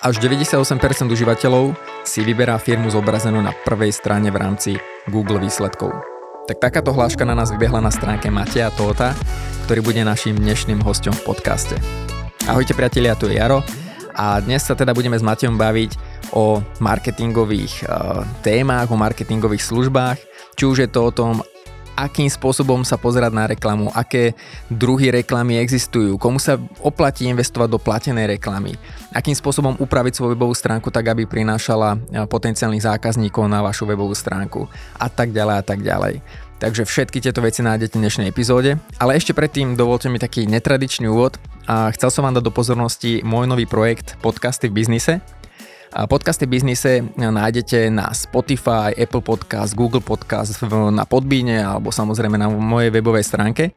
Až 98% užívateľov si vyberá firmu zobrazenú na prvej strane v rámci Google výsledkov. Tak takáto hláška na nás vybehla na stránke Mateja Tóta, ktorý bude našim dnešným hostom v podcaste. Ahojte priatelia, tu je Jaro a dnes sa teda budeme s Matejom baviť o marketingových uh, témach, o marketingových službách, či už je to o tom, akým spôsobom sa pozerať na reklamu, aké druhy reklamy existujú, komu sa oplatí investovať do platenej reklamy, akým spôsobom upraviť svoju webovú stránku tak, aby prinášala e, potenciálnych zákazníkov na vašu webovú stránku a tak ďalej a tak ďalej. Takže všetky tieto veci nájdete v dnešnej epizóde. Ale ešte predtým dovolte mi taký netradičný úvod a chcel som vám dať do pozornosti môj nový projekt Podcasty v biznise, Podcasty biznise nájdete na Spotify, Apple Podcast, Google Podcast, na Podbíne alebo samozrejme na mojej webovej stránke.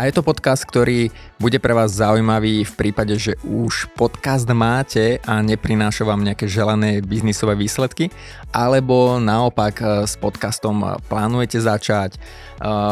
A je to podcast, ktorý bude pre vás zaujímavý v prípade, že už podcast máte a neprináša vám nejaké želané biznisové výsledky, alebo naopak e, s podcastom plánujete začať, e,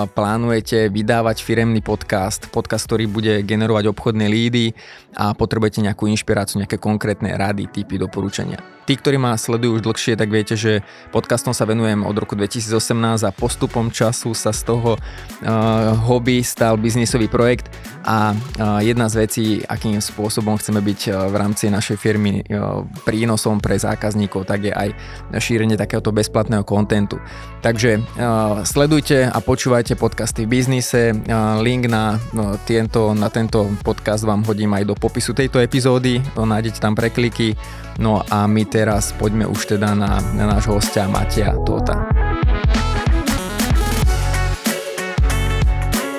plánujete vydávať firemný podcast, podcast, ktorý bude generovať obchodné lídy a potrebujete nejakú inšpiráciu, nejaké konkrétne rady, typy, doporučenia. Tí, ktorí ma sledujú už dlhšie, tak viete, že podcastom sa venujem od roku 2018 a postupom času sa z toho uh, hobby stal biznisový projekt a uh, jedna z vecí, akým spôsobom chceme byť uh, v rámci našej firmy uh, prínosom pre zákazníkov, tak je aj šírenie takéhoto bezplatného kontentu. Takže uh, sledujte a počúvajte podcasty v biznise. Uh, link na, uh, tento, na tento podcast vám hodím aj do popisu tejto epizódy, nájdete tam prekliky. No a my teraz poďme už teda na, na náš hostia Matia Tota.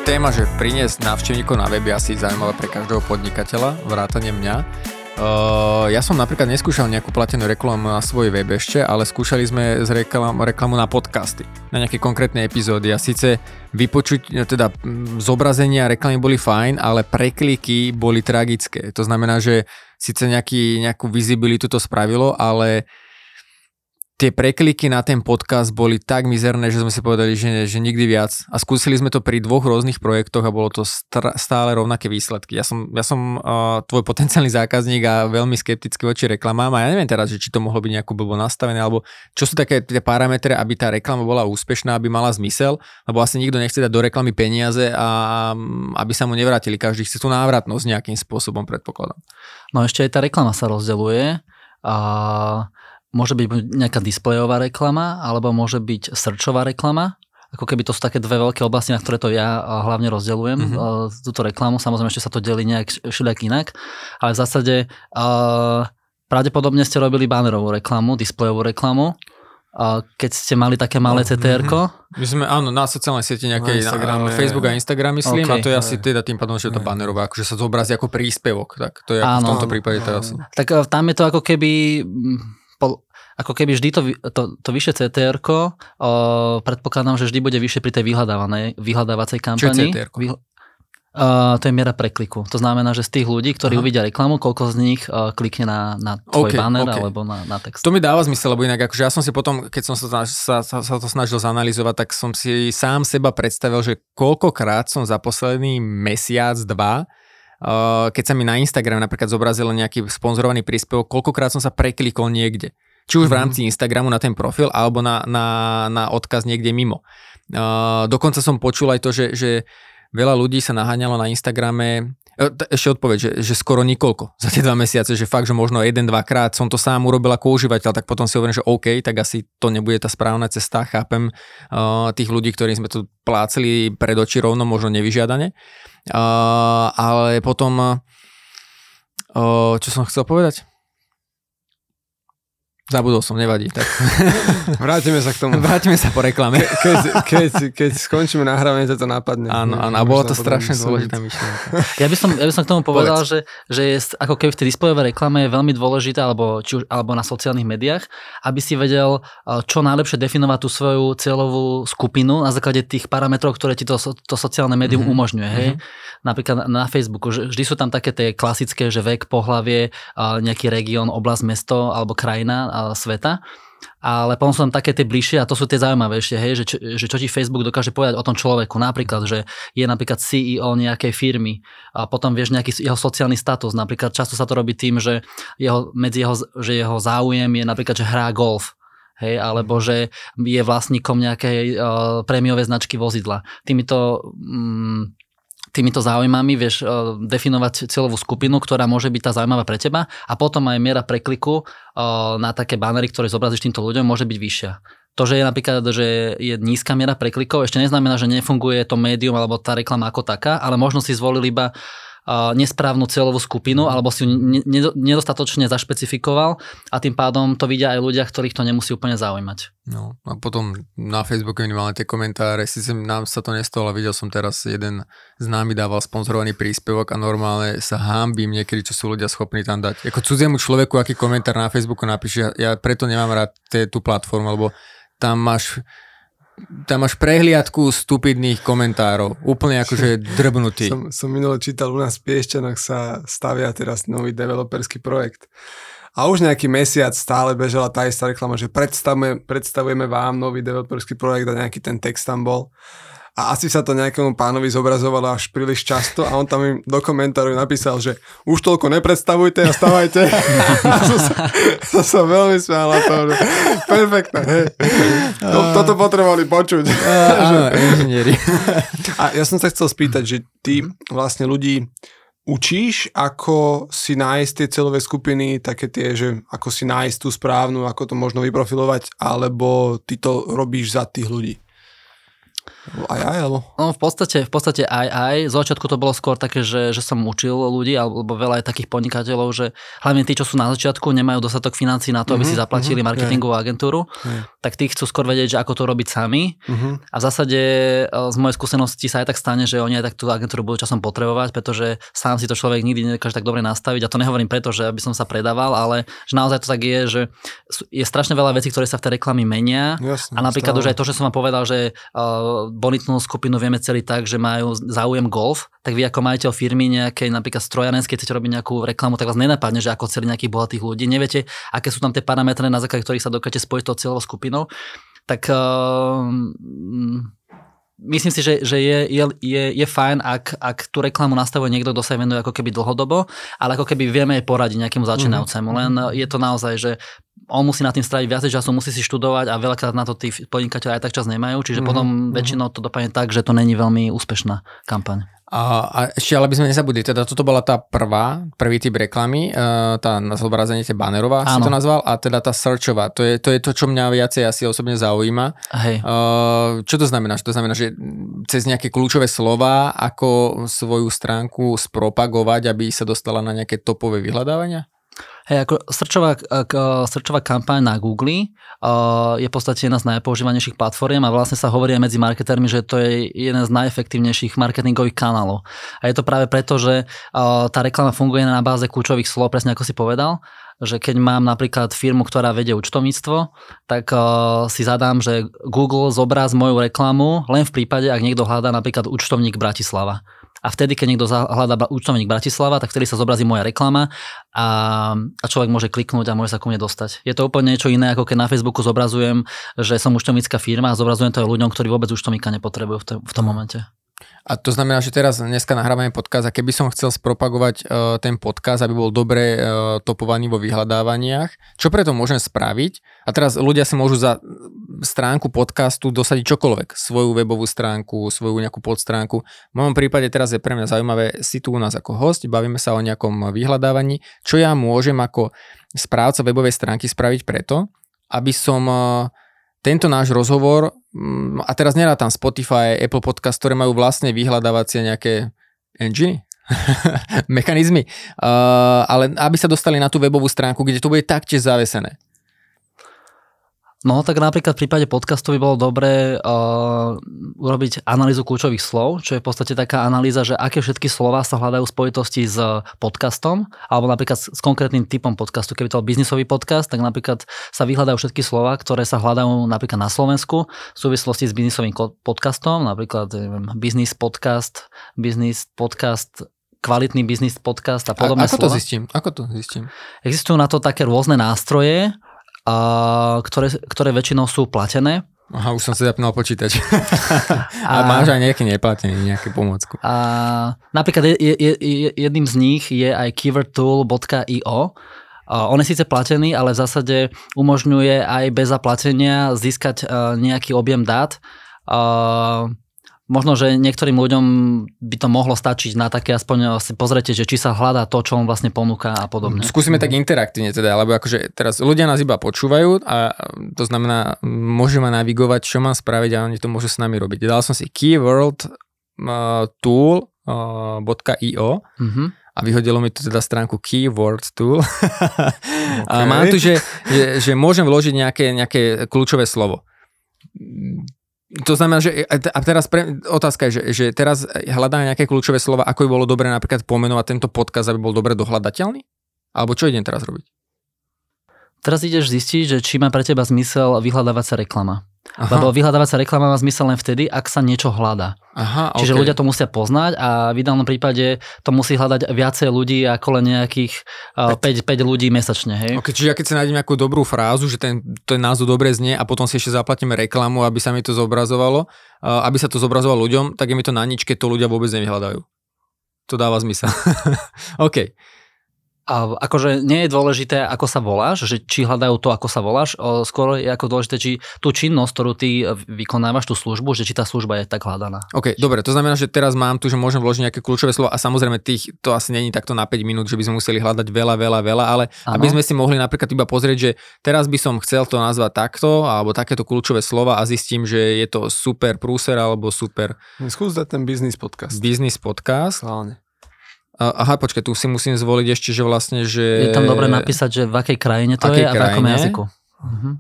Téma, že priniesť návštevníkov na web je asi zaujímavá pre každého podnikateľa, vrátane mňa. Uh, ja som napríklad neskúšal nejakú platenú reklamu na svoj web ešte, ale skúšali sme z reklam, reklamu na podcasty, na nejaké konkrétne epizódy a síce vypočuť, teda zobrazenia reklamy boli fajn, ale prekliky boli tragické. To znamená, že síce nejaký, nejakú visibilitu to spravilo, ale tie prekliky na ten podcast boli tak mizerné, že sme si povedali, že, že nikdy viac. A skúsili sme to pri dvoch rôznych projektoch a bolo to stále rovnaké výsledky. Ja som, ja som uh, tvoj potenciálny zákazník a veľmi skeptický voči reklamám a ja neviem teraz, že či to mohlo byť nejako blbo nastavené, alebo čo sú také tie parametre, aby tá reklama bola úspešná, aby mala zmysel, lebo asi nikto nechce dať do reklamy peniaze a aby sa mu nevrátili. Každý chce tú návratnosť nejakým spôsobom, predpokladám. No ešte aj tá reklama sa rozdeľuje. A môže byť nejaká displejová reklama, alebo môže byť srčová reklama. Ako keby to sú také dve veľké oblasti, na ktoré to ja hlavne rozdeľujem. Mm-hmm. Túto reklamu, samozrejme ešte sa to delí nejak všelijak inak, ale v zásade uh, pravdepodobne ste robili bannerovú reklamu, displejovú reklamu, keď ste mali také malé oh, ctr My sme, áno, na sociálnej siete nejakej, na, na Facebook a Instagram myslím, okay. a to je asi teda tým pádom, že je to bannerová, akože sa zobrazí ako príspevok, tak to je áno, v tomto prípade teraz. Tak tam je to ako keby ako keby vždy to, to, to vyššie ctr predpokladám, že vždy bude vyššie pri tej vyhľadávanej, vyhľadávacej kampani. Čo je ctr Uh, to je miera prekliku. To znamená, že z tých ľudí, ktorí Aha. uvidia reklamu, koľko z nich uh, klikne na, na tvoj okay, banner okay. alebo na, na text. To mi dáva zmysel, lebo inak akože ja som si potom, keď som sa, sa, sa, to snažil zanalizovať, tak som si sám seba predstavil, že koľkokrát som za posledný mesiac, dva keď sa mi na Instagram napríklad zobrazil nejaký sponzorovaný príspevok, koľkokrát som sa preklikol niekde. Či už v mhm. rámci Instagramu na ten profil, alebo na, na, na odkaz niekde mimo. Uh, dokonca som počul aj to, že, že veľa ľudí sa naháňalo na Instagrame, e, ešte odpoveď, že, že skoro nikoľko za tie dva mesiace, že fakt, že možno jeden, dvakrát som to sám urobil ako užívateľ, tak potom si hovorím, že OK, tak asi to nebude tá správna cesta, chápem uh, tých ľudí, ktorí sme tu plácili pred oči rovno, možno nevyžiadane, uh, ale potom, uh, čo som chcel povedať? Zabudol som, nevadí. Tak. Vrátime sa k tomu. Vrátime sa po reklame. Ke, keď, keď, keď skončíme nahrávanie, to to napadne. Áno, áno, a bolo to strašne dôležitá myšlienka. Ja by som, ja by som k tomu povedal, že, že je, ako keby v tej displejovej reklame je veľmi dôležité, alebo, či už, alebo na sociálnych médiách, aby si vedel čo najlepšie definovať tú svoju cieľovú skupinu na základe tých parametrov, ktoré ti to, to sociálne médium mm-hmm. umožňuje. Hej? Mm-hmm. Napríklad na Facebooku, že vždy sú tam také tie klasické, že vek, pohlavie, nejaký región, oblasť, mesto alebo krajina sveta ale potom sú tam také tie bližšie a to sú tie zaujímavejšie, hej, že, že čo ti Facebook dokáže povedať o tom človeku. Napríklad, že je napríklad CEO nejakej firmy a potom vieš nejaký jeho sociálny status. Napríklad často sa to robí tým, že jeho, medzi jeho, že jeho záujem je napríklad, že hrá golf. Hej, alebo že je vlastníkom nejakej uh, prémiovej značky vozidla. Týmito mm, týmito záujmami vieš uh, definovať cieľovú skupinu, ktorá môže byť tá zaujímavá pre teba a potom aj miera prekliku uh, na také banery, ktoré zobrazíš týmto ľuďom, môže byť vyššia. To, že je napríklad, že je nízka miera preklikov, ešte neznamená, že nefunguje to médium alebo tá reklama ako taká, ale možno si zvolil iba nesprávnu cieľovú skupinu Mhm. alebo si ju nedostatočne zašpecifikoval a tým pádom to vidia aj ľudia, ktorých to nemusí úplne zaujímať. No a potom na Facebooku minimálne tie komentáre, síce nám sa to nestalo, ale videl som teraz jeden známy dával sponzorovaný príspevok a normálne sa hámbim niekedy, čo sú ľudia schopní tam dať. Ako cudziemu človeku, aký komentár na Facebooku napíše, ja preto nemám rád tú platformu, lebo tam máš tam máš prehliadku stupidných komentárov. Úplne akože drbnutý. Som, som minule čítal, u nás v Piešťanoch sa stavia teraz nový developerský projekt. A už nejaký mesiac stále bežala tá istá reklama, že predstavujeme, predstavujeme vám nový developerský projekt a nejaký ten text tam bol. A asi sa to nejakému pánovi zobrazovalo až príliš často a on tam im do komentáru napísal, že už toľko nepredstavujte a stavajte. to sa, to sa veľmi smial na to. že Perfektné, hej. To, toto potrebovali počuť. Áno, inžinieri. A ja som sa chcel spýtať, že ty vlastne ľudí učíš, ako si nájsť tie celové skupiny, také tie, že ako si nájsť tú správnu, ako to možno vyprofilovať, alebo ty to robíš za tých ľudí? Aj aj, alebo? No v podstate, v podstate aj aj. Z začiatku to bolo skôr také, že, že som učil ľudí, alebo veľa aj takých podnikateľov, že hlavne tí, čo sú na začiatku, nemajú dostatok financí na to, aby si Mhm, zaplatili mhm, marketingovú agentúru, Hej. tak tí chcú skôr vedieť, že ako to robiť sami. Uh-huh. A v zásade e, z mojej skúsenosti sa aj tak stane, že oni aj tak tú agentúru budú časom potrebovať, pretože sám si to človek nikdy nedokáže tak dobre nastaviť. A to nehovorím preto, že aby som sa predával, ale že naozaj to tak je, že je strašne veľa vecí, ktoré sa v tej reklame menia. Jasne, A napríklad stále. už aj to, že som vám povedal, že uh, bonitnú skupinu vieme celiť tak, že majú záujem golf, tak vy ako majiteľ firmy nejakej napríklad strojárenskej chcete robiť nejakú reklamu, tak vás nenapadne, že ako celiť nejakých bohatých ľudí. Neviete, aké sú tam tie parametre, na základe ktorých sa dokážete spojiť s tou cieľovou skupinou. Tak mm, myslím si, že, že je, je, je, je fajn, ak, ak tú reklamu nastavuje niekto, kto sa venuje ako keby dlhodobo, ale ako keby vieme jej poradiť nejakému začínajúcemu. Len je to naozaj, že on musí na tým stráviť viac času, musí si študovať a veľakrát na to tí podnikateľi aj tak čas nemajú, čiže Mhm, potom mhm. väčšinou to dopadne tak, že to není veľmi úspešná kampaň. A, a ešte, ale by sme nezabudli, teda toto bola tá prvá, prvý typ reklamy, uh, tá na zobrazenie tie banerová, si to nazval, a teda tá searchová, to je, to je to, čo mňa viacej asi osobne zaujíma. Hej. Uh, čo to znamená? Čo to znamená, že cez nejaké kľúčové slova, ako svoju stránku spropagovať, aby sa dostala na nejaké topové vyhľadávania? Hej, ako srčová, ak, srčová kampaň na Google uh, je v podstate jedna z najpoužívanejších platform a vlastne sa hovorí aj medzi marketermi, že to je jeden z najefektívnejších marketingových kanálov. A je to práve preto, že uh, tá reklama funguje na báze kľúčových slov, presne ako si povedal, že keď mám napríklad firmu, ktorá vedie účtovníctvo, tak uh, si zadám, že Google zobraz moju reklamu len v prípade, ak niekto hľadá napríklad účtovník Bratislava. A vtedy, keď niekto hľadá účtovník Bratislava, tak vtedy sa zobrazí moja reklama a, a človek môže kliknúť a môže sa ku mne dostať. Je to úplne niečo iné, ako keď na Facebooku zobrazujem, že som účtovnícka firma a zobrazujem to aj ľuďom, ktorí vôbec účtovníka nepotrebujú v, v tom momente. A to znamená, že teraz dneska nahrávame podcast a keby som chcel spropagovať uh, ten podcast, aby bol dobre uh, topovaný vo vyhľadávaniach, čo preto môžem spraviť? A teraz ľudia si môžu za stránku podcastu dosadiť čokoľvek. Svoju webovú stránku, svoju nejakú podstránku. V mojom prípade teraz je pre mňa zaujímavé, si tu u nás ako host, bavíme sa o nejakom vyhľadávaní. Čo ja môžem ako správca webovej stránky spraviť preto, aby som uh, tento náš rozhovor, mm, a teraz nerátam Spotify, Apple Podcast, ktoré majú vlastne vyhľadávacie nejaké engine, mechanizmy, uh, ale aby sa dostali na tú webovú stránku, kde to bude taktiež zavesené. No tak napríklad v prípade podcastu by bolo dobré uh, urobiť analýzu kľúčových slov, čo je v podstate taká analýza, že aké všetky slova sa hľadajú v spojitosti s podcastom, alebo napríklad s konkrétnym typom podcastu. Keby to bol biznisový podcast, tak napríklad sa vyhľadajú všetky slova, ktoré sa hľadajú napríklad na Slovensku v súvislosti s biznisovým podcastom, napríklad neviem, business podcast, business podcast kvalitný biznis podcast a A, podobné ako to slova. zistím? Ako to zistím? Existujú na to také rôzne nástroje, uh, ktoré, ktoré väčšinou sú platené. Aha, už som si zapnul počítač. a, a máš aj nejaký neplatený, nejakú pomocku. A napríklad je, je, je, jedným z nich je aj keywordtool.io. On je síce platený, ale v zásade umožňuje aj bez zaplatenia získať uh, nejaký objem dát. Uh, možno, že niektorým ľuďom by to mohlo stačiť na také aspoň si pozrite, že či sa hľadá to, čo on vlastne ponúka a podobne. Skúsime tak interaktívne teda, lebo akože teraz ľudia nás iba počúvajú a to znamená, môžeme navigovať, čo mám spraviť a oni to môžu s nami robiť. Dal som si keyword uh, tool uh, .io mm-hmm. a vyhodilo mi tu teda stránku keyword tool okay. a mám tu, že, že, že môžem vložiť nejaké, nejaké kľúčové slovo to znamená, že a teraz pre, otázka je, že, že teraz hľadá nejaké kľúčové slova, ako by bolo dobre napríklad pomenovať tento podkaz, aby bol dobre dohľadateľný? Alebo čo idem teraz robiť? Teraz ideš zistiť, že či má pre teba zmysel vyhľadávať sa reklama. Aha. Lebo vyhľadávacia reklama má zmysel len vtedy, ak sa niečo hľadá. Aha, Čiže ľudia to musia poznať a v ideálnom prípade to musí hľadať viacej ľudí ako len nejakých 5, 5 ľudí mesačne. Hej? Okay, čiže keď si nájdem nejakú dobrú frázu, že ten, ten názov dobre znie a potom si ešte zaplatíme reklamu, aby sa mi to zobrazovalo, aby sa to zobrazovalo ľuďom, tak je mi to na nič, keď to ľudia vôbec nevyhľadajú. To dáva zmysel. OK. A akože nie je dôležité, ako sa voláš, že či hľadajú to, ako sa voláš, o, skôr je ako dôležité, či tú činnosť, ktorú ty vykonávaš, tú službu, že či tá služba je tak hľadaná. OK, dobre, to znamená, že teraz mám tu, že môžem vložiť nejaké kľúčové slovo a samozrejme tých, to asi není takto na 5 minút, že by sme museli hľadať veľa, veľa, veľa, ale ano. aby sme si mohli napríklad iba pozrieť, že teraz by som chcel to nazvať takto, alebo takéto kľúčové slova a zistím, že je to super prúser alebo super. Skús dať ten business podcast. Business podcast. Hlavne. Aha, počkaj, tu si musím zvoliť ešte, že vlastne, že... Je tam dobre napísať, že v akej krajine to akej je a v akom jazyku. Uh-huh.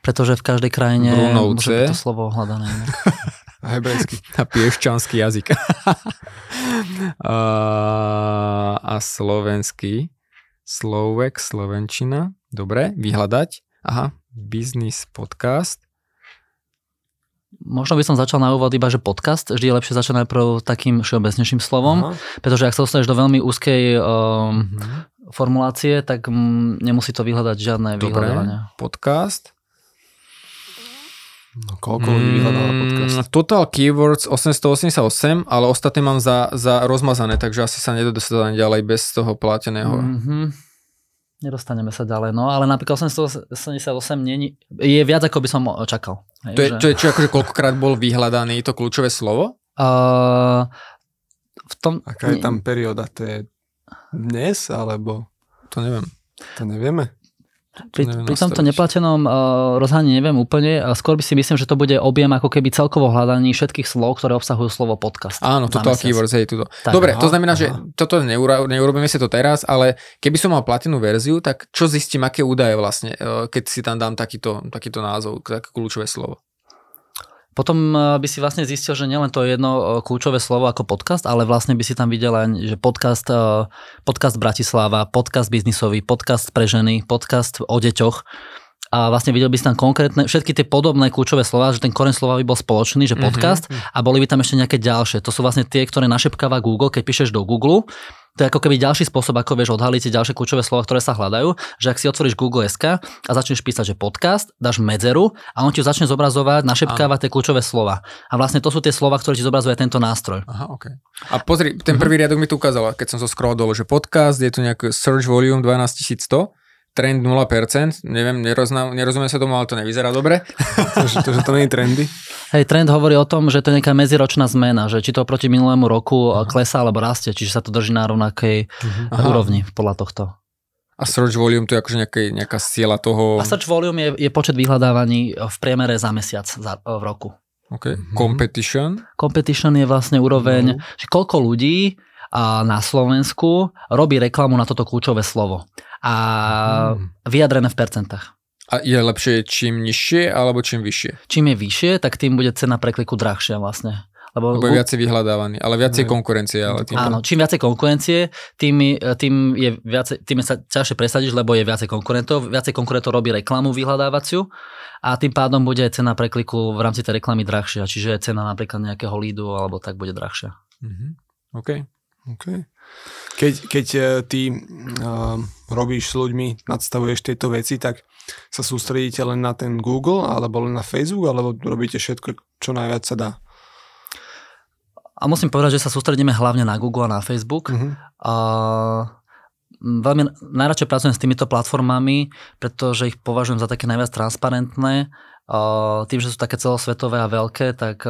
Pretože v každej krajine Brunovce. môže byť to slovo hľadané. hebrejský. A piešťanský jazyk. a, a slovenský. Slovek, slovenčina. Dobre, vyhľadať. Aha, business podcast. Možno by som začal na úvod iba, že podcast. Vždy je lepšie začať najprv takým všeobecnejším slovom, Aha. pretože ak sa dostaneš do veľmi úzkej um, formulácie, tak um, nemusí to vyhľadať žiadne Dobre. vyhľadávania. Podcast. No, koľko ľudí mm, vyhľadáva podcast? Total keywords 888, ale ostatné mám za, za rozmazané, takže asi sa nedodostanem ďalej bez toho plateného. Mm-hmm nedostaneme sa ďalej. No ale napríklad 888 nie, je viac, ako by som čakal. Hej, to je, že... čo, je, čo akože koľkokrát bol vyhľadaný to kľúčové slovo? Uh, v tom... Aká je tam perióda? To je dnes, alebo... To neviem. To nevieme. Pri, pri tomto neplatenom uh, rozhaní neviem úplne, a skôr by si myslím, že to bude objem ako keby celkovo hľadaní všetkých slov, ktoré obsahujú slovo podcast. Áno, toto keywords, hej, tuto. Tak, Dobre, aha, to znamená, aha. že toto neura, neurobíme si to teraz, ale keby som mal platenú verziu, tak čo zistím, aké údaje vlastne, uh, keď si tam dám takýto, takýto názov, také kľúčové slovo? Potom eh, by si vlastne zistil, že nielen to jedno eh, kľúčové slovo ako podcast, ale vlastne by si tam videl aj, že podcast, eh, podcast Bratislava, podcast biznisový, podcast pre ženy, podcast o deťoch a vlastne videl by si tam konkrétne, všetky tie podobné kľúčové slova, že ten koren slova by bol spoločný, že mhm, podcast mm-hmm. a boli by tam ešte nejaké ďalšie. To sú vlastne tie, ktoré našepkáva Google, keď píšeš do Google to je ako keby ďalší spôsob, ako vieš odhaliť ďalšie kľúčové slova, ktoré sa hľadajú, že ak si otvoríš Google SK a začneš písať, že podcast, dáš medzeru a on ti začne zobrazovať, našepkávať tie kľúčové slova. A vlastne to sú tie slova, ktoré ti zobrazuje tento nástroj. Aha, okay. A pozri, ten prvý riadok mi tu ukázal, keď som so scroll dole, že podcast, je tu nejaký search volume 12100 trend 0%, neviem, neroznám, nerozumiem sa tomu, ale to nevyzerá dobre. to, že, to, že to nie je trendy? Hej, trend hovorí o tom, že to je nejaká medziročná zmena, že či to proti minulému roku Aha. klesá alebo rastie, čiže sa to drží na rovnakej uh-huh. úrovni podľa tohto. A search volume to je akože nejaká, nejaká siela toho... A search volume je, je počet vyhľadávaní v priemere za mesiac za, v roku. Okay. Mm-hmm. Competition? Competition je vlastne úroveň, mm-hmm. že koľko ľudí a na Slovensku robí reklamu na toto kľúčové slovo a hmm. vyjadrené v percentách. A je lepšie čím nižšie alebo čím vyššie? Čím je vyššie, tak tým bude cena prekliku drahšia vlastne. Lebo, Lebo je viacej vyhľadávaný, ale viacej konkurencie. Ale tým Áno, čím viacej konkurencie, tým, tým je viacej, tým sa ťažšie presadiť, lebo je viacej konkurentov. Viacej konkurentov robí reklamu vyhľadávaciu a tým pádom bude aj cena prekliku v rámci tej reklamy drahšia. Čiže cena napríklad nejakého lídu alebo tak bude drahšia. Mm-hmm. OK. Okay. Keď, keď uh, ty uh, robíš s ľuďmi, nadstavuješ tieto veci, tak sa sústredíte len na ten Google, alebo len na Facebook, alebo robíte všetko, čo najviac sa dá? A musím povedať, že sa sústredíme hlavne na Google a na Facebook. Uh-huh. A veľmi najradšej pracujem s týmito platformami, pretože ich považujem za také najviac transparentné tým, že sú také celosvetové a veľké, tak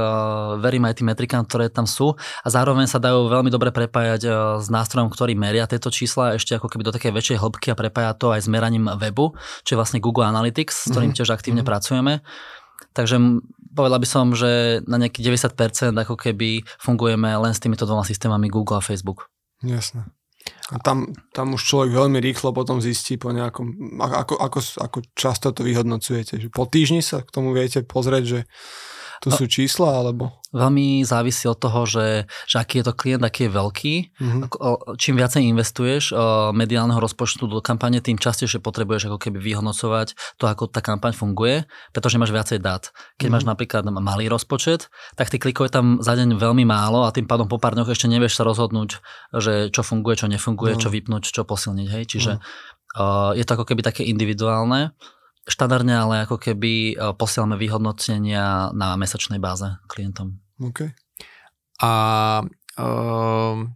verím aj tým metrikám, ktoré tam sú a zároveň sa dajú veľmi dobre prepájať s nástrojom, ktorý meria tieto čísla ešte ako keby do takej väčšej hĺbky a prepája to aj s meraním webu, čo je vlastne Google Analytics, s ktorým mm-hmm. tiež aktívne mm-hmm. pracujeme. Takže povedal by som, že na nejakých 90% ako keby fungujeme len s týmito dvoma systémami Google a Facebook. Jasné. A tam, tam už človek veľmi rýchlo potom zistí po nejakom, ako, ako, ako často to vyhodnocujete. Že po týždni sa k tomu viete pozrieť, že to sú čísla, alebo? Veľmi závisí od toho, že, že aký je to klient, aký je veľký. Mm-hmm. Čím viacej investuješ mediálneho rozpočtu do kampane, tým častejšie potrebuješ ako keby vyhodnocovať to, ako tá kampaň funguje, pretože máš viacej dát. Keď mm-hmm. máš napríklad malý rozpočet, tak ty klikov je tam za deň veľmi málo a tým pádom po pár dňoch ešte nevieš sa rozhodnúť, že čo funguje, čo nefunguje, mm-hmm. čo vypnúť, čo posilniť. Hej? Čiže mm-hmm. uh, je to ako keby také individuálne štandardne, ale ako keby e, posielame vyhodnotenia na mesačnej báze klientom. OK. A um,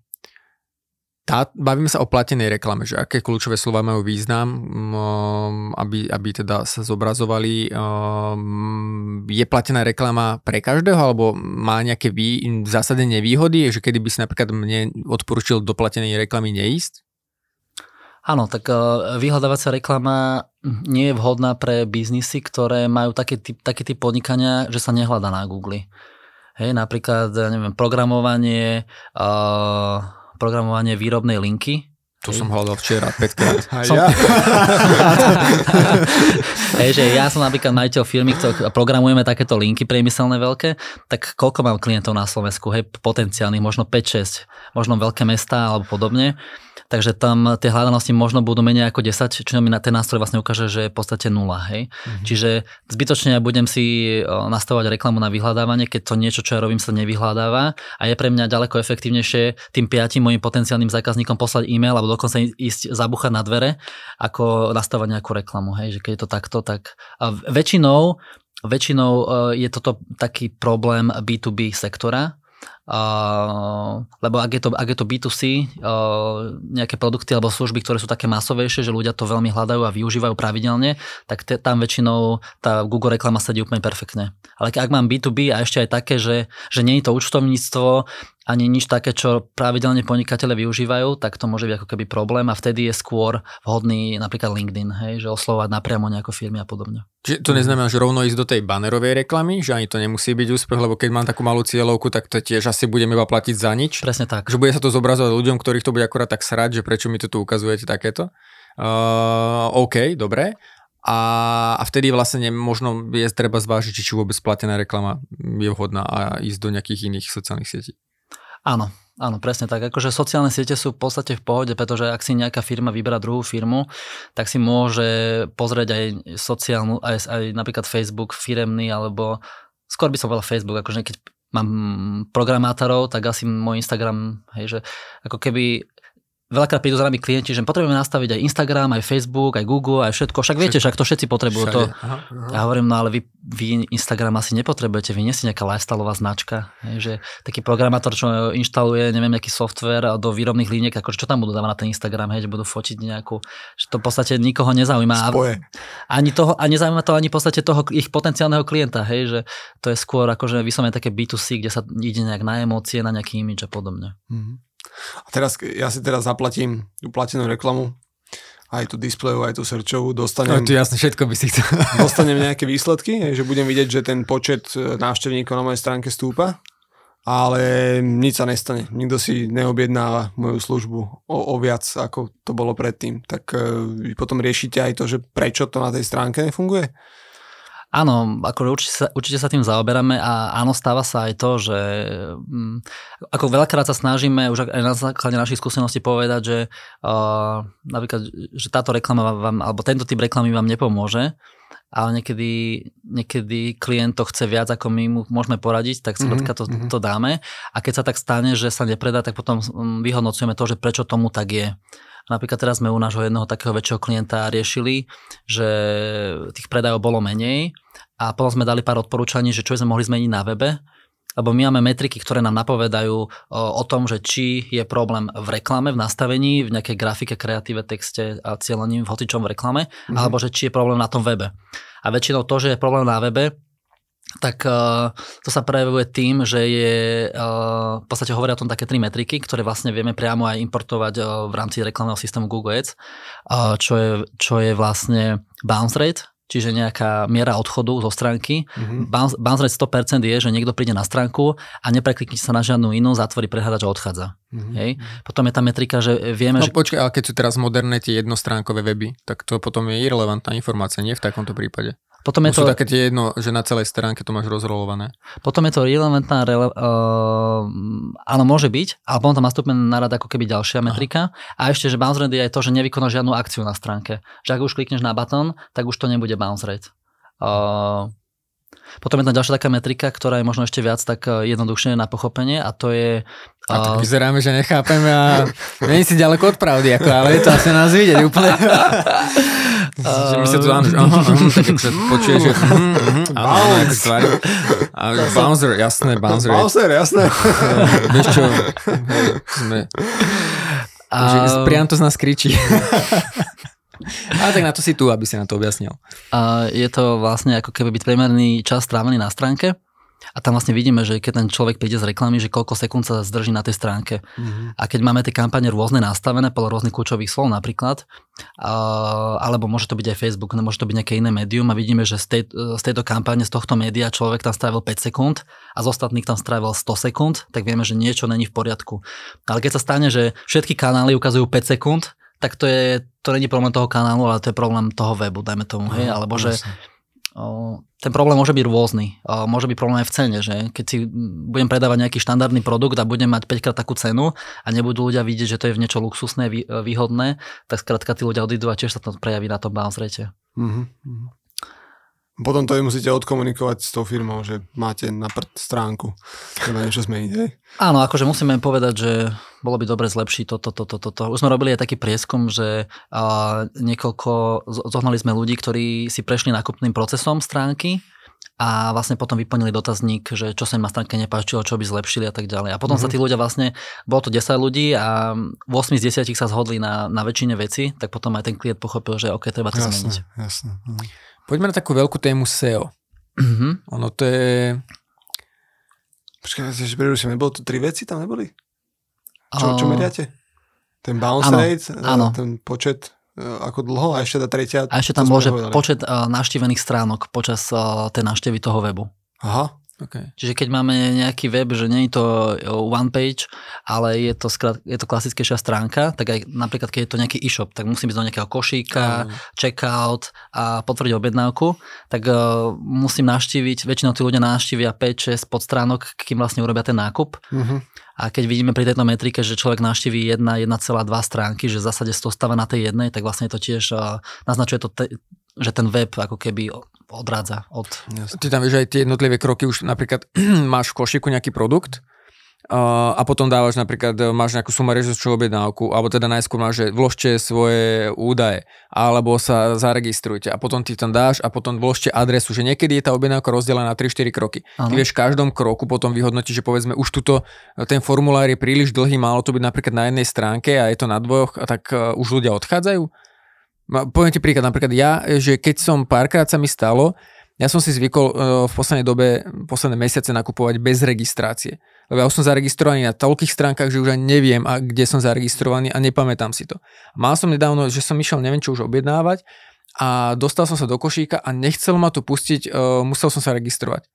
tá, bavíme sa o platenej reklame, že aké kľúčové slova majú význam, um, aby, aby teda sa zobrazovali. Um, je platená reklama pre každého, alebo má nejaké vý, v zásade nevýhody, že kedy by si napríklad mne odporučil do platenej reklamy neísť? Áno, tak uh, vyhľadávacia reklama nie je vhodná pre biznisy, ktoré majú taký typ, taký typ podnikania, že sa nehľadá na Google. Hej, napríklad, neviem, programovanie, uh, programovanie výrobnej linky, to som hľadal včera 5 krát. Som... ja? Hej, že ja som napríklad majiteľ firmy, ktorý programujeme takéto linky priemyselné veľké, tak koľko mám klientov na Slovensku? Hej, potenciálnych, možno 5-6, možno veľké mesta alebo podobne takže tam tie hľadanosti možno budú menej ako 10, čo mi na ten nástroj vlastne ukáže, že je v podstate nula. Hej? Mm-hmm. Čiže zbytočne ja budem si nastavovať reklamu na vyhľadávanie, keď to niečo, čo ja robím, sa nevyhľadáva a je pre mňa ďaleko efektívnejšie tým piatim mojim potenciálnym zákazníkom poslať e-mail alebo dokonca ísť zabuchať na dvere, ako nastavať nejakú reklamu. Hej? Že keď je to takto, tak a väčšinou Väčšinou je toto taký problém B2B sektora, Uh, lebo ak je, to, ak je to B2C, uh, nejaké produkty alebo služby, ktoré sú také masovejšie, že ľudia to veľmi hľadajú a využívajú pravidelne, tak te, tam väčšinou tá Google reklama sedí úplne perfektne. Ale ak mám B2B a ešte aj také, že, že nie je to účtovníctvo, ani nič také, čo pravidelne podnikateľe využívajú, tak to môže byť ako keby problém a vtedy je skôr vhodný napríklad LinkedIn, hej, že oslovať napriamo nejaké firmy a podobne. Čiže to neznamená, že rovno ísť do tej banerovej reklamy, že ani to nemusí byť úspech, lebo keď mám takú malú cieľovku, tak to tiež asi budeme iba platiť za nič. Presne tak. Že bude sa to zobrazovať ľuďom, ktorých to bude akorát tak srať, že prečo mi to tu ukazujete takéto. Uh, OK, dobre. A, a vtedy vlastne možno je treba zvážiť, či vôbec platená reklama je vhodná a ísť do nejakých iných sociálnych sietí. Áno, Áno, presne tak. Akože sociálne siete sú v podstate v pohode, pretože ak si nejaká firma vyberá druhú firmu, tak si môže pozrieť aj sociálnu, aj, aj napríklad Facebook firemný, alebo skôr by som povedal Facebook, akože keď mám programátorov, tak asi môj Instagram, hej, že ako keby veľakrát prídu za nami klienti, že potrebujeme nastaviť aj Instagram, aj Facebook, aj Google, aj všetko. Však viete, však to všetci potrebujú. To. Aha, aha. Ja hovorím, no ale vy, vy Instagram asi nepotrebujete, vy nie ste nejaká lifestyleová značka. Je, že taký programátor, čo inštaluje, neviem, nejaký software do výrobných líniek, ako čo tam budú dávať na ten Instagram, hej, že budú fotiť nejakú, že to v podstate nikoho nezaujíma. Spoje. Ani toho, a nezaujíma to ani v podstate toho ich potenciálneho klienta, hej, že to je skôr akože vyslovene také B2C, kde sa ide nejak na emócie, na nejaký imidž a podobne. Mm-hmm. A teraz, ja si teraz zaplatím tú platenú reklamu, aj tú displejovú, aj tú searchovú, dostanem... No, tu jasne, všetko by si chcel. dostanem nejaké výsledky, že budem vidieť, že ten počet e, návštevníkov na mojej stránke stúpa, ale nič sa nestane. Nikto si neobjednáva moju službu o, o viac, ako to bolo predtým. Tak uh, vy potom riešite aj to, že prečo to na tej stránke nefunguje? Áno, ako určite sa, určite sa tým zaoberáme a áno, stáva sa aj to, že mm, ako veľakrát sa snažíme už aj na základe našich skúseností povedať, že uh, napríklad, že táto reklama vám, alebo tento typ reklamy vám nepomôže, ale niekedy, niekedy klient to chce viac, ako my mu môžeme poradiť, tak skrátka to, Mhm, mhm. to dáme. A keď sa tak stane, že sa nepredá, tak potom mm, vyhodnocujeme to, že prečo tomu tak je. Napríklad teraz sme u nášho jedného takého väčšieho klienta riešili, že tých predajov bolo menej a potom sme dali pár odporúčaní, že čo sme mohli zmeniť na webe, lebo my máme metriky, ktoré nám napovedajú o, o tom, že či je problém v reklame, v nastavení, v nejakej grafike, kreatíve, texte a cieľením v hocičom v reklame, Mhm. alebo že či je problém na tom webe. A väčšinou to, že je problém na webe, tak uh, to sa prejavuje tým, že je, uh, v podstate hovoria o tom také tri metriky, ktoré vlastne vieme priamo aj importovať uh, v rámci reklamného systému Google Ads, čo, je, čo je vlastne bounce rate, čiže nejaká miera odchodu zo stránky. Mhm. Bounce, bounce rate 100% je, že niekto príde na stránku a nepreklikne sa na žiadnu inú, zatvorí prehľadač a odchádza. Mhm. Hej. Potom je tá metrika, že vieme, No že... počkaj, ale keď sú teraz moderné tie jednostránkové weby, tak to potom je irrelevantná informácia, nie v takomto prípade. Potom je Sú to, také tie jedno, že na celej stránke to máš rozrolované. Potom je to relevantná, rele, uh, áno, môže byť, ale potom tam nastúpime na rad ako keby ďalšia metrika. A ešte, že bounce rate je aj to, že nevykonáš žiadnu akciu na stránke. Že ak už klikneš na button, tak už to nebude bounce rate. Uh, potom je tam ďalšia taká metrika, ktorá je možno ešte viac tak uh, jednoduchšie na pochopenie a to je... A tak Uh, vyzeráme, že nechápeme a nie si ďaleko od pravdy, ako, ale je to asi nás vidieť úplne. že my sa tu áno, že aha, aha, tak akože počuješ, že mhm, mhm, áno, áno. A bouncer, jasné, bouncer. je- Bowser, jasné. Vieš čo, sme, že priam to z nás kričí. Ale tak na to si tu, aby si na to objasnil. A je to vlastne ako keby byť priemerný čas strávený na stránke a tam vlastne vidíme, že keď ten človek príde z reklamy, že koľko sekúnd sa zdrží na tej stránke. Mhm. A keď máme tie kampane rôzne nastavené podľa rôznych kľúčových slov napríklad, a, alebo môže to byť aj Facebook, no môže to byť nejaké iné médium a vidíme, že z, tej, z tejto kampane, z tohto média človek tam strávil 5 sekúnd a z ostatných tam strávil 100 sekúnd, tak vieme, že niečo není v poriadku. Ale keď sa stane, že všetky kanály ukazujú 5 sekúnd, tak to je, to není problém toho kanálu, ale to je problém toho webu, dajme tomu, hej, alebo že. O, ten problém môže byť rôzny. O, môže byť problém aj v cene, že keď si budem predávať nejaký štandardný produkt a budem mať 5 krát takú cenu a nebudú ľudia vidieť, že to je v niečo luxusné, vý- výhodné, tak skrátka tí ľudia odídu a tiež sa to prejaví na tom bounce rate. Mhm, mhm. Potom to musíte odkomunikovať s tou firmou, že máte na prd stránku. Treba niečo zmeniť, hej? Áno, akože musíme povedať, že bolo by dobre zlepšiť toto, toto, toto. Už sme robili aj taký prieskum, že a, niekoľko, zohnali sme ľudí, ktorí si prešli nákupným procesom stránky a vlastne potom vyplnili dotazník, že čo sa im na stránke nepáčilo, čo by zlepšili a tak ďalej. A potom mm-hmm. sa tí ľudia vlastne, bolo to 10 ľudí a 8 z 10 sa zhodli na, na väčšine veci, tak potom aj ten klient pochopil, že OK, treba to zmeniť. Jasné, jasné. Poďme na takú veľkú tému SEO. Mhm. Ono to je... Počkaj, si preruším, nebolo to tri veci tam neboli? Čo, čo meriate? Ten bounce Áno, rate, e, áno. ten počet, e, ako dlho a ešte tá tretia. A ešte tam že nepovedali. počet uh, navštívených stránok počas uh, tej návštevy toho webu. Aha, Okay. Čiže keď máme nejaký web, že nie je to one page, ale je to, skrat, je to klasickejšia stránka, tak aj napríklad keď je to nejaký e-shop, tak musím ísť do nejakého košíka, Áno. checkout a potvrdiť objednávku, tak uh, musím navštíviť, väčšinou tí ľudia navštívia 5-6 podstránok, kým vlastne urobia ten nákup. mhm. A keď vidíme pri tejto metrike, že človek navštíví 1, 1,2 stránky, že v zásade stáva na tej jednej, tak vlastne to tiež uh, naznačuje to, te, že ten web ako keby odrádza od... Ty tam vieš aj tie jednotlivé kroky, už napríklad máš v košíku nejaký produkt a potom dávaš napríklad, máš nejakú sumarizačnú objednávku, alebo teda najskôr máš, že vložte svoje údaje, alebo sa zaregistrujte a potom ty tam dáš a potom vložte adresu, že niekedy je tá objednávka rozdelená na 3-4 kroky. Ty Áno. vieš v každom kroku potom vyhodnotiť, že povedzme už tuto ten formulár je príliš dlhý, malo to byť napríklad na jednej stránke a je to na dvoch, a tak uh, už ľudia odchádzajú. Poviem ti príklad, napríklad ja, že keď som párkrát sa mi stalo, ja som si zvykol uh, v poslednej dobe, posledné mesiace nakupovať bez registrácie. Lebo ja už som zaregistrovaný na toľkých stránkach, že už ani neviem, a kde som zaregistrovaný a nepamätám si to. Mal som nedávno, že som išiel neviem čo už objednávať a dostal som sa do košíka a nechcel ma to pustiť, uh, musel som sa registrovať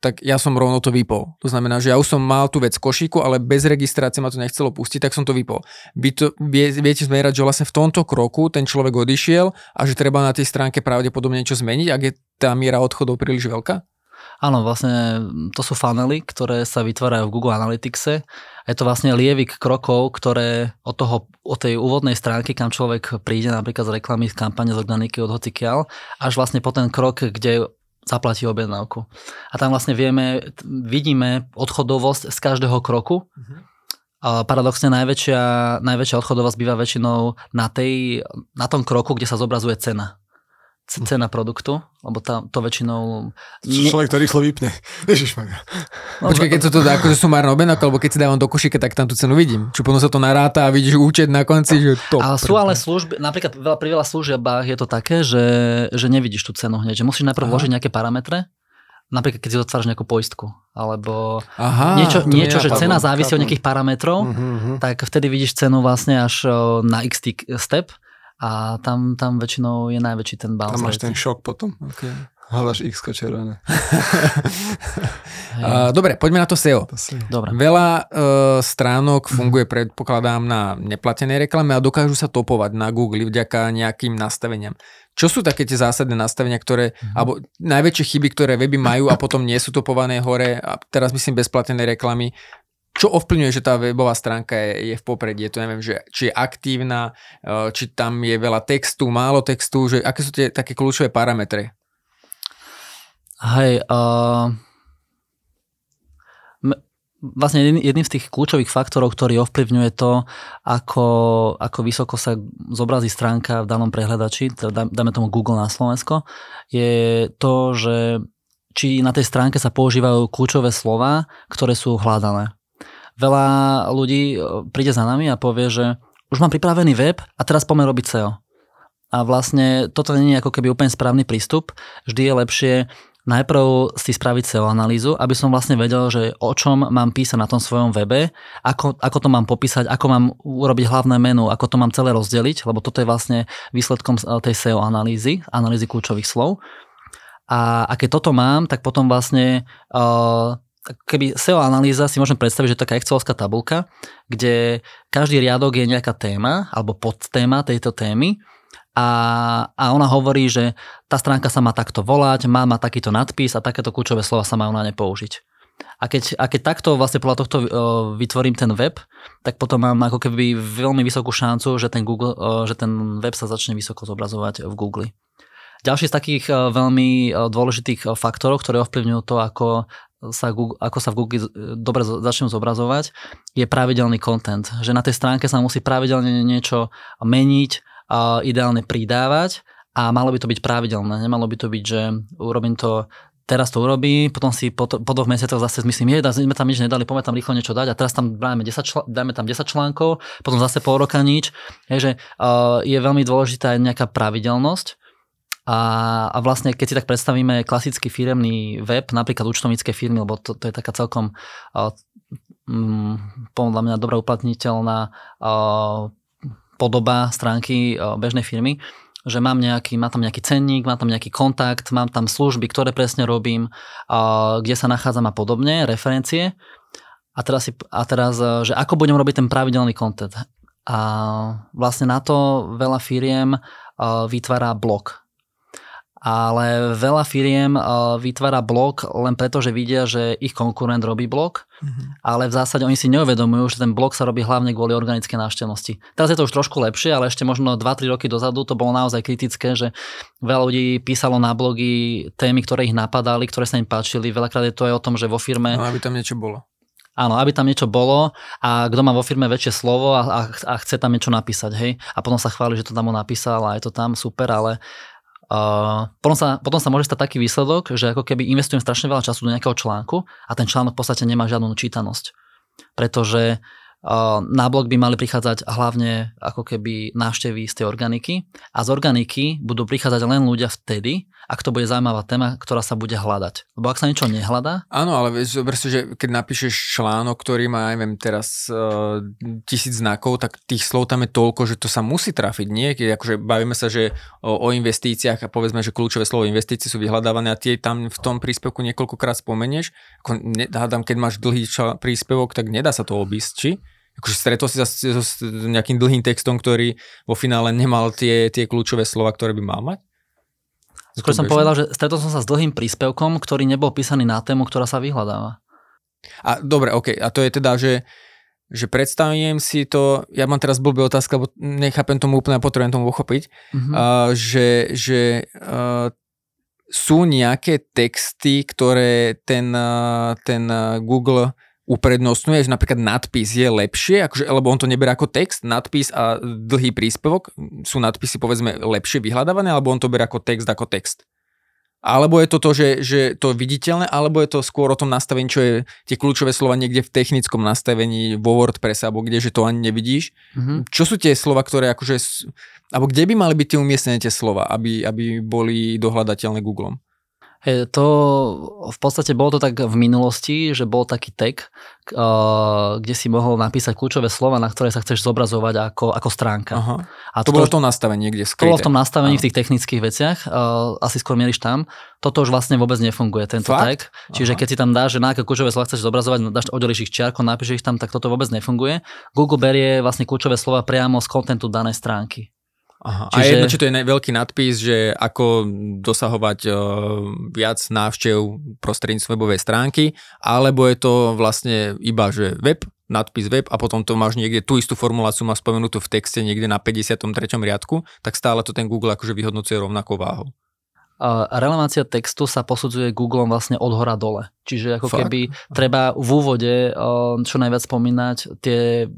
tak ja som rovno to vypol. To znamená, že ja už som mal tú vec košíku, ale bez registrácie ma to nechcelo pustiť, tak som to vypol. Vy to, vie, viete zmerať, že vlastne v tomto kroku ten človek odišiel a že treba na tej stránke pravdepodobne niečo zmeniť, ak je tá miera odchodov príliš veľká? Áno, vlastne to sú funnely, ktoré sa vytvárajú v Google Analyticse. Je to vlastne lievik krokov, ktoré od, toho, od tej úvodnej stránky, kam človek príde napríklad z reklamy, z kampane, z organiky, od hocikiaľ, až vlastne po ten krok, kde zaplatí objednávku. A tam vlastne vieme, vidíme odchodovosť z každého kroku. Uh-huh. A paradoxne najväčšia, najväčšia odchodovosť býva väčšinou na, tej, na tom kroku, kde sa zobrazuje cena cena produktu, lebo tam to väčšinou... Nie... Človek to rýchlo vypne. No, Počkaj, keď sú to akože sumárne objednávky, alebo keď si dávam do košíka, tak tam tú cenu vidím. Čo potom sa to naráta a vidíš účet na konci, že to... Ale sú ale služby, napríklad veľa, pri veľa služiebách je to také, že, že nevidíš tú cenu hneď, že musíš najprv vložiť nejaké parametre, napríklad keď si otváraš nejakú poistku, alebo Aha, niečo, niečo že cena závisí od nejakých parametrov, uh-huh. tak vtedy vidíš cenu vlastne až na x step a tam, tam väčšinou je najväčší ten bounce Tam máš ten šok potom. Okay. Hľadaš x červené. uh, dobre, poďme na to SEO. Dobre. Veľa uh, stránok funguje, predpokladám, na neplatenej reklame a dokážu sa topovať na Google vďaka nejakým nastaveniam. Čo sú také tie zásadné nastavenia, ktoré, mm-hmm. alebo najväčšie chyby, ktoré weby majú a potom nie sú topované hore, a teraz myslím bezplatenej reklamy, čo ovplyvňuje, že tá webová stránka je, je v popredí? To neviem, že, či je aktívna, e, či tam je veľa textu, málo textu, že aké sú tie také kľúčové parametre? Hej, uh, vlastne jedným z tých kľúčových faktorov, ktorý ovplyvňuje to, ako, ako vysoko sa zobrazí stránka v danom prehľadači, teda dáme tomu Google na Slovensko, je to, že či na tej stránke sa používajú kľúčové slova, ktoré sú hľadané veľa ľudí e, príde za nami a povie, že už mám pripravený web a teraz poďme robiť SEO. A vlastne toto nie je ako keby úplne správny prístup. Vždy je lepšie najprv si spraviť SEO analýzu, aby som vlastne vedel, že o čom mám písať na tom svojom webe, ako, ako to mám popísať, ako mám urobiť hlavné menu, ako to mám celé rozdeliť, lebo toto je vlastne výsledkom tej SEO analýzy, analýzy kľúčových slov. A, a keď toto mám, tak potom vlastne uh, keby SEO analýza si môžem predstaviť, že taká excelovská tabulka, kde každý riadok je nejaká téma alebo podtéma tejto témy a, a ona hovorí, že tá stránka sa má takto volať, má, má takýto nadpis a takéto kľúčové slova sa majú na ne použiť. A keď, a keď takto vlastne podľa tohto uh, vytvorím ten web, tak potom mám ako keby veľmi vysokú šancu, že ten, Google, uh, že ten web sa začne vysoko zobrazovať v Google. Ďalší z takých uh, veľmi dôležitých faktorov, ktoré ovplyvňujú to, ako sa, Google, ako sa v Google dobre začnú zobrazovať, je pravidelný content. Že na tej stránke sa musí pravidelne niečo meniť, a ideálne pridávať a malo by to byť pravidelné. Nemalo by to byť, že urobím to teraz to urobí, potom si po, to, po dvoch mesiacoch zase myslím, je, sme tam nič nedali, poďme tam rýchlo niečo dať a teraz tam dáme, 10 čl- dáme tam 10 článkov, potom zase pol roka nič. Že, uh, je veľmi dôležitá aj nejaká pravidelnosť a, a vlastne, keď si tak predstavíme klasický firemný web, napríklad účtovnícke firmy, lebo to, to je taká celkom uh, podľa mňa dobrá uplatniteľná podoba stránky bežnej firmy, že mám, nejaký, mám tam nejaký cenník, mám tam nejaký kontakt, mám tam služby, ktoré presne robím, kde sa nachádzam a podobne, referencie. A teraz, si, a teraz, že ako budem robiť ten pravidelný content. A vlastne na to veľa firiem vytvára blog ale veľa firiem vytvára blog len preto, že vidia, že ich konkurent robí blog, mm-hmm. ale v zásade oni si neuvedomujú, že ten blog sa robí hlavne kvôli organickej návštevnosti. Teraz je to už trošku lepšie, ale ešte možno 2-3 roky dozadu to bolo naozaj kritické, že veľa ľudí písalo na blogy témy, ktoré ich napadali, ktoré sa im páčili. Veľakrát je to aj o tom, že vo firme... No, aby tam niečo bolo. Áno, aby tam niečo bolo a kto má vo firme väčšie slovo a, a, a chce tam niečo napísať, hej. A potom sa chváli, že to tam on napísal a je to tam super, ale Potom, sa, potom sa môže stať taký výsledok, že ako keby investujem strašne veľa času do nejakého článku a ten článok v podstate nemá žiadnu čítanosť. Pretože na blog by mali prichádzať hlavne ako keby návštevy z tej organiky a z organiky budú prichádzať len ľudia vtedy, ak to bude zaujímavá téma, ktorá sa bude hľadať. Lebo ak sa niečo nehľadá... Áno, ale vieš, si, že keď napíšeš článok, ktorý má, neviem, teraz uh, tisíc znakov, tak tých slov tam je toľko, že to sa musí trafiť. Nie? Keď akože bavíme sa, že o, o investíciách a povedzme, že kľúčové slovo investície sú vyhľadávané a tie tam v tom príspevku niekoľkokrát spomenieš. Ako, ne, hádam, keď máš dlhý ča- príspevok, tak nedá sa to obísť, či? akože stretol si sa s, nejakým dlhým textom, ktorý vo finále nemal tie, tie kľúčové slova, ktoré by mal mať? Skôr som povedal, že stretol som sa s dlhým príspevkom, ktorý nebol písaný na tému, ktorá sa vyhľadáva. A dobre, OK. A to je teda, že, že predstavujem si to, ja mám teraz blbý otázka, lebo nechápem tomu úplne a potrebujem tomu uchopiť, Mhm. uh, že, že uh, sú nejaké texty, ktoré ten, uh, ten Google uprednostňuje, že napríklad nadpis je lepšie, akože, lebo on to neberá ako text, nadpis a dlhý príspevok, sú nadpisy povedzme lepšie vyhľadávané, alebo on to berie ako text ako text. Alebo je to to, že, že to je viditeľné, alebo je to skôr o tom nastavení, čo je tie kľúčové slova niekde v technickom nastavení vo WordPress, alebo kde, že to ani nevidíš. Mhm. Čo sú tie slova, ktoré akože, alebo kde by mali byť tie umiestnené tie slova, aby, aby boli dohľadateľné Googlom? To v podstate bolo to tak v minulosti, že bol taký tag, kde si mohol napísať kľúčové slova, na ktoré sa chceš zobrazovať ako, ako stránka. Aha. A To bolo v tom nastavení To skryté. bolo v tom nastavení Áno. v tých technických veciach, asi skôr mieríš tam. Toto už vlastne vôbec nefunguje, tento Fakt? tag. Čiže Aha. keď si tam dáš, že na aké kľúčové slova chceš zobrazovať, dáš, oddeliš ich čiarkou, napíšeš ich tam, tak toto vôbec nefunguje. Google berie vlastne kľúčové slova priamo z kontentu danej stránky. Aha. A Čiže- jedno, či to je veľký nadpis, že ako dosahovať uh, viac návštev prostredníctvom webovej stránky, alebo je to vlastne iba, že web, nadpis web a potom to máš niekde, tú istú formuláciu má spomenutú v texte niekde na 53. riadku, tak stále to ten Google akože vyhodnocuje rovnakou váhou. Uh, relevancia textu sa posudzuje Googlom vlastne od hora dole. Čiže ako Fakt? keby treba v úvode uh, čo najviac spomínať tie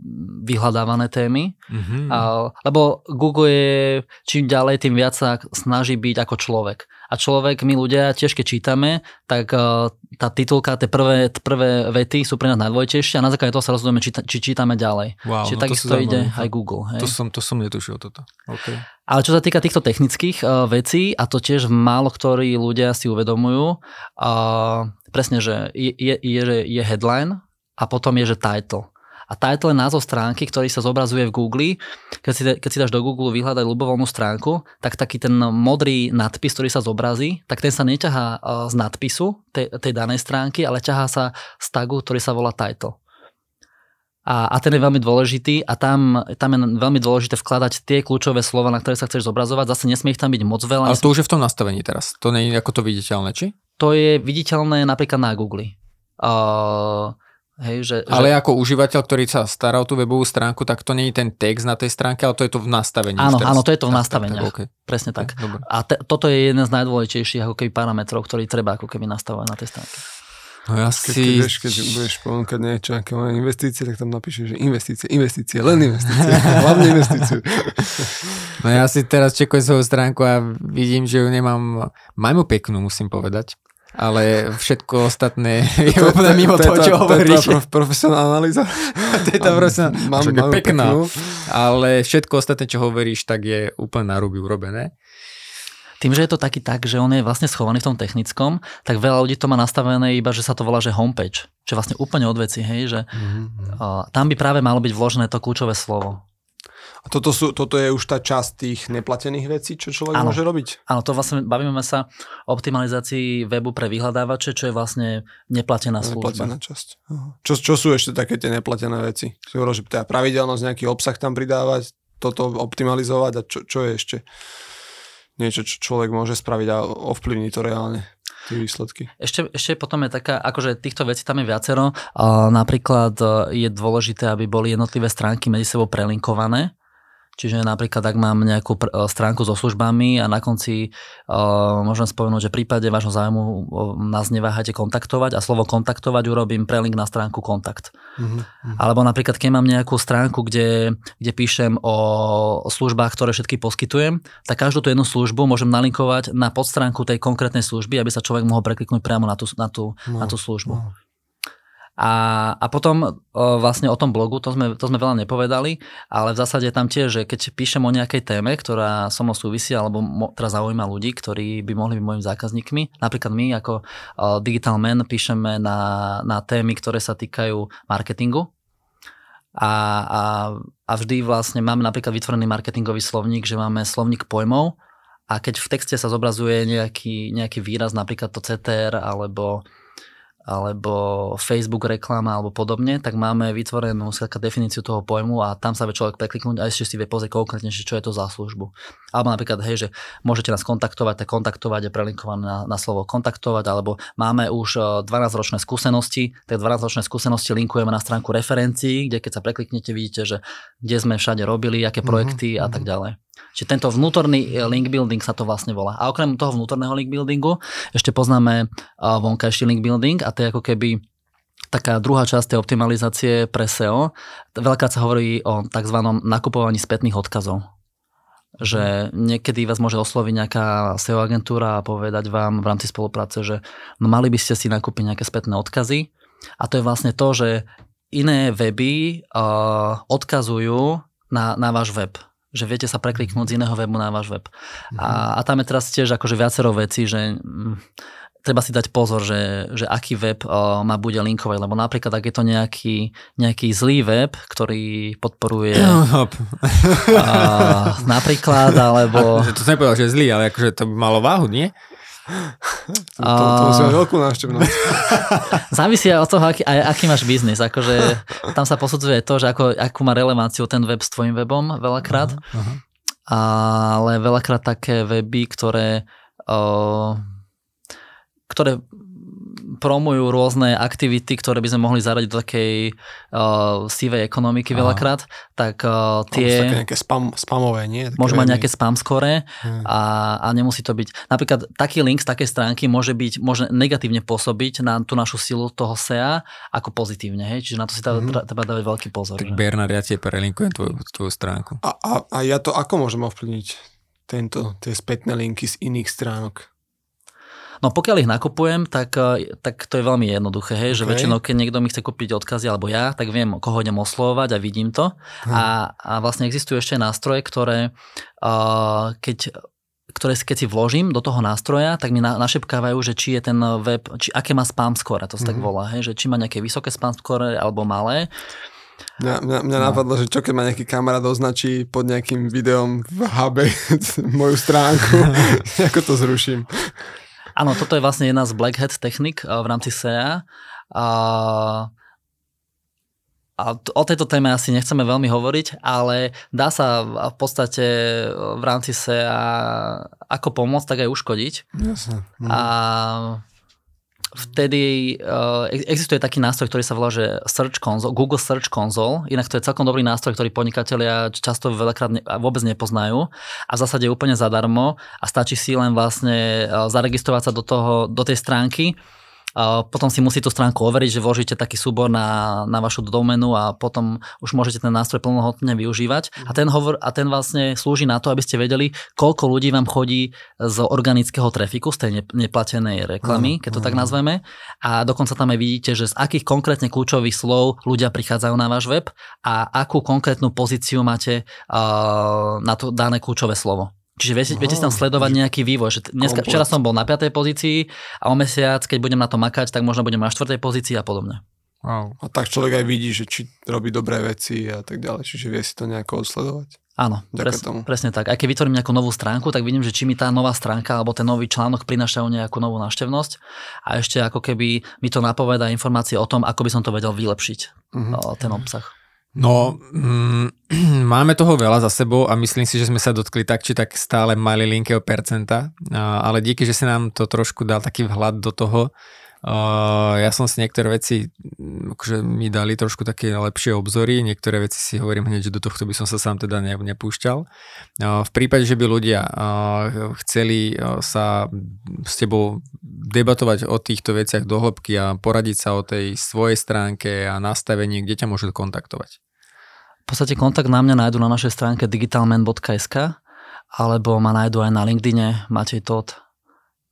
vyhľadávané témy, Mhm. A, lebo Google je čím ďalej, tým viac sa snaží byť ako človek. A človek, my ľudia, tiež keď čítame, tak uh, tá titulka, tie prvé, prvé vety sú pre nás najdôležitejšie a na základe toho sa rozhodujeme, či, či čítame ďalej. Wow, Čiže no to takisto ide aj Google. Hej? To som, to som netušil toto. Okay. Ale čo sa týka týchto technických uh, vecí, a to tiež málo ktorí ľudia si uvedomujú, uh, presne, že je, je, je, je headline a potom je, že title. A title je názov stránky, ktorý sa zobrazuje v Google. Keď si, keď si dáš do Google vyhľadať ľubovoľnú stránku, tak taký ten modrý nadpis, ktorý sa zobrazí, tak ten sa neťahá uh, z nadpisu tej, tej danej stránky, ale ťahá sa z tagu, ktorý sa volá title. A, a ten je veľmi dôležitý a tam, tam je veľmi dôležité vkladať tie kľúčové slova, na ktoré sa chceš zobrazovať. Zase nesmie ich tam byť moc veľa. Ale to už je v tom nastavení teraz. To nie je ako to viditeľné, či? To je viditeľné napríklad na Google. Uh, hej, že, Ale že, ako užívateľ, ktorý sa stará o tú webovú stránku, tak to nie je ten text na tej stránke, ale to je to v nastavení. Áno, áno, to je to v Tak, tak. Tak, okay. presne tak. Dobre. A te, toto je jeden z najdôležitejších ako keby parametrov, ktorý treba ako keby nastavovať na tej stránke. No ja Keď, keď, si... vieš, keď budeš ponúkať niečo, aké má investície, tak tam napíšeš, že investície, investície, len investície, hlavne investície. No ja si teraz čekujem svoju stránku a vidím, že ju nemám... Mám ju peknú, musím povedať. Ale všetko ostatné je úplne mimo toho, čo hovoríš. To je profesionálna analýza. To je tá mám ju pekná. Ale všetko ostatné, čo hovoríš, tak je úplne na ruby urobené. Tým, že je to taký tak, že on je vlastne schovaný v tom technickom, tak veľa ľudí to má nastavené iba, že sa to volá, že homepage. Čo je vlastne úplne od veci, hej, že Mhm. uh, tam by práve malo byť vložené to kľúčové slovo. A toto, sú, toto je už tá časť tých neplatených vecí, čo človek Áno. môže robiť. Áno, to vlastne bavíme sa o optimalizácii webu pre vyhľadávače, čo je vlastne neplatená služba. Neplatená časť. Aha. Čo, čo sú ešte také tie neplatené veci? Si hovoril, že teda pravidelnosť, nejaký obsah tam pridávať, toto optimalizovať a čo, čo je ešte niečo, čo človek môže spraviť a ovplyvní to reálne, tie výsledky. Ešte, ešte potom je taká, akože týchto vecí tam je viacero. Napríklad e, je dôležité, aby boli jednotlivé stránky medzi sebou prelinkované. Čiže napríklad, ak mám nejakú pr- e, stránku so službami a na konci uh, môžem spomenúť, že v prípade vášho zájmu uh, nás neváhajte kontaktovať a slovo kontaktovať urobím prelink na stránku kontakt. Mhm. Alebo napríklad, keď mám nejakú stránku, kde, kde píšem o službách, ktoré všetky poskytujem, tak každú tú jednu službu môžem nalinkovať na podstránku tej konkrétnej služby, aby sa človek mohol prekliknúť priamo na tú, na tú, na tú službu. No. A, a potom o, vlastne o tom blogu, to sme, to sme veľa nepovedali, ale v zásade tam tiež, že keď píšem o nejakej téme, ktorá so mnou súvisí, alebo mo, teraz zaujíma ľudí, ktorí by mohli byť mojimi zákazníkmi, napríklad my ako o, Digital Man píšeme na, na témy, ktoré sa týkajú marketingu, a, a, a vždy vlastne máme napríklad vytvorený marketingový slovník, že máme slovník pojmov. A keď v texte sa zobrazuje nejaký, nejaký výraz, napríklad to CTR alebo alebo Facebook reklama alebo podobne, tak máme vytvorenú skladka definíciu toho pojmu a tam sa vie človek prekliknúť a ešte si vie pozrieť konkrétnejšie, čo je to za službu. Alebo napríklad, hej, že môžete nás kontaktovať, tak kontaktovať je prelinkované na, na slovo kontaktovať, alebo máme už 12-ročné skúsenosti, tak 12-ročné skúsenosti linkujeme na stránku referencií, kde keď sa prekliknete, vidíte, že kde sme všade robili, aké mhm, projekty mm-hmm. a tak ďalej. Čiže tento vnútorný eh, link building sa to vlastne volá. A okrem toho vnútorného link buildingu ešte poznáme eh, vonkajší link building a to je ako keby taká druhá časť tej optimalizácie pre SEO. Veľká sa hovorí o tzv. nakupovaní spätných odkazov že niekedy vás môže osloviť nejaká SEO agentúra a povedať vám v rámci spolupráce, že no mali by ste si nakúpiť nejaké spätné odkazy. A to je vlastne to, že iné weby uh, odkazujú na, na váš web že viete sa prekliknúť z iného webu na váš web. Mm-hmm. A, a tam je teraz tiež akože viacero vecí, že mm, treba si dať pozor, že, že aký web uh, ma bude linkovať, lebo napríklad ak je to nejaký, nejaký zlý web, ktorý podporuje uh, napríklad, alebo... A, to som nepovedal, že je zlý, ale akože to by malo váhu, nie? To, to musíme veľkú návštevnosť. Závisí od toho, aký, aj, aký máš biznis. Akože, tam sa posudzuje to, že ako, akú má relevanciu ten web s tvojim webom veľakrát. Uh-huh, uh-huh. Ale veľakrát také weby, ktoré, uh, ktoré promujú rôzne aktivity, ktoré by sme mohli zaradiť do takej uh, sivej ekonomiky Aha. veľakrát, tak uh, tie... Také nejaké spam, spamové, nie? Také môžu mať nejaké spam skore hmm. a, a nemusí to byť... Napríklad taký link z takej stránky môže byť, môže negatívne pôsobiť na tú našu silu toho SEA ako pozitívne, hej? Čiže na to si treba, hmm. treba dávať veľký pozor. Tak Bernard, ja ti prelinkujem tvoju, tvoju stránku. A, a, a ja to ako môžem ovplyvniť? Tento, tie spätné linky z iných stránok? No pokiaľ ich nakupujem, tak, eh, tak to je veľmi jednoduché, hej, okay. že väčšinou, keď niekto mi chce kúpiť odkazy alebo ja, tak viem, koho idem oslovovať a vidím to. Hmm. A, a vlastne existujú ešte nástroje, ktoré uh, keď ktoré keď si vložím do toho nástroja, tak mi na, našepkávajú, že či je ten web, či aké má spam score, to sa mm-hmm. tak mhm. volá, hej, že či má nejaké vysoké spam score alebo malé. Mňa, mňa, mňa no. napadlo, že čo keď ma nejaký kamarát označí pod nejakým videom v hube moju stránku, ako to zruším. Áno, toto je vlastne jedna z black hat technik eh, v rámci SEA. A, a o tejto téme asi nechceme veľmi hovoriť, ale dá sa v podstate eh, v rámci SEA ako pomôcť, tak aj uškodiť. Jasne. A vtedy uh, existuje taký nástroj, ktorý sa volá, že Search Console, Google Search Console, inak to je celkom dobrý nástroj, ktorý podnikatelia často veľakrát ne, vôbec nepoznajú a v zásade je úplne zadarmo a stačí si len vlastne uh, zaregistrovať sa do, toho, do tej stránky potom si musí tú stránku overiť, že vložíte taký súbor na, na vašu domenu a potom už môžete ten nástroj plnohodnotne využívať. A ten, hovor, a ten vlastne slúži na to, aby ste vedeli, koľko ľudí vám chodí z organického trafiku, z tej neplatenej reklamy, keď to tak nazveme. A dokonca tam aj vidíte, že z akých konkrétne kľúčových slov ľudia prichádzajú na váš web a akú konkrétnu pozíciu máte na to dané kľúčové slovo. Čiže viete, viete si tam sledovať nejaký vývoj. Že dneska, včera som bol na 5. pozícii a o mesiac, keď budem na to makať, tak možno budem na 4. pozícii a podobne. Wow. A tak človek aj vidí, že či robí dobré veci a tak ďalej, čiže vie si to nejako odsledovať. Áno, pres, presne tak. Aj keď vytvorím nejakú novú stránku, tak vidím, že či mi tá nová stránka alebo ten nový článok prinášajú nejakú novú návštevnosť a ešte ako keby mi to napoveda informácie o tom, ako by som to vedel vylepšiť, uh-huh. ten obsah. No, mm, máme toho veľa za sebou a myslím si, že sme sa dotkli tak či tak stále mali linkého percenta, ale díky, že si nám to trošku dal taký vhľad do toho, Uh, ja som si niektoré veci, mm, akože mi dali trošku také lepšie obzory, niektoré veci si hovorím hneď, že do tohto by som sa sám teda ne, nepúšťal. Uh, v prípade, že by ľudia uh, chceli sa s tebou debatovať o týchto veciach do a poradiť sa o tej svojej stránke a nastavení, kde ťa môžu kontaktovať? V podstate kontakt na mňa nájdu na našej stránke digitalman.sk alebo ma nájdu aj na LinkedIne Matej Todd.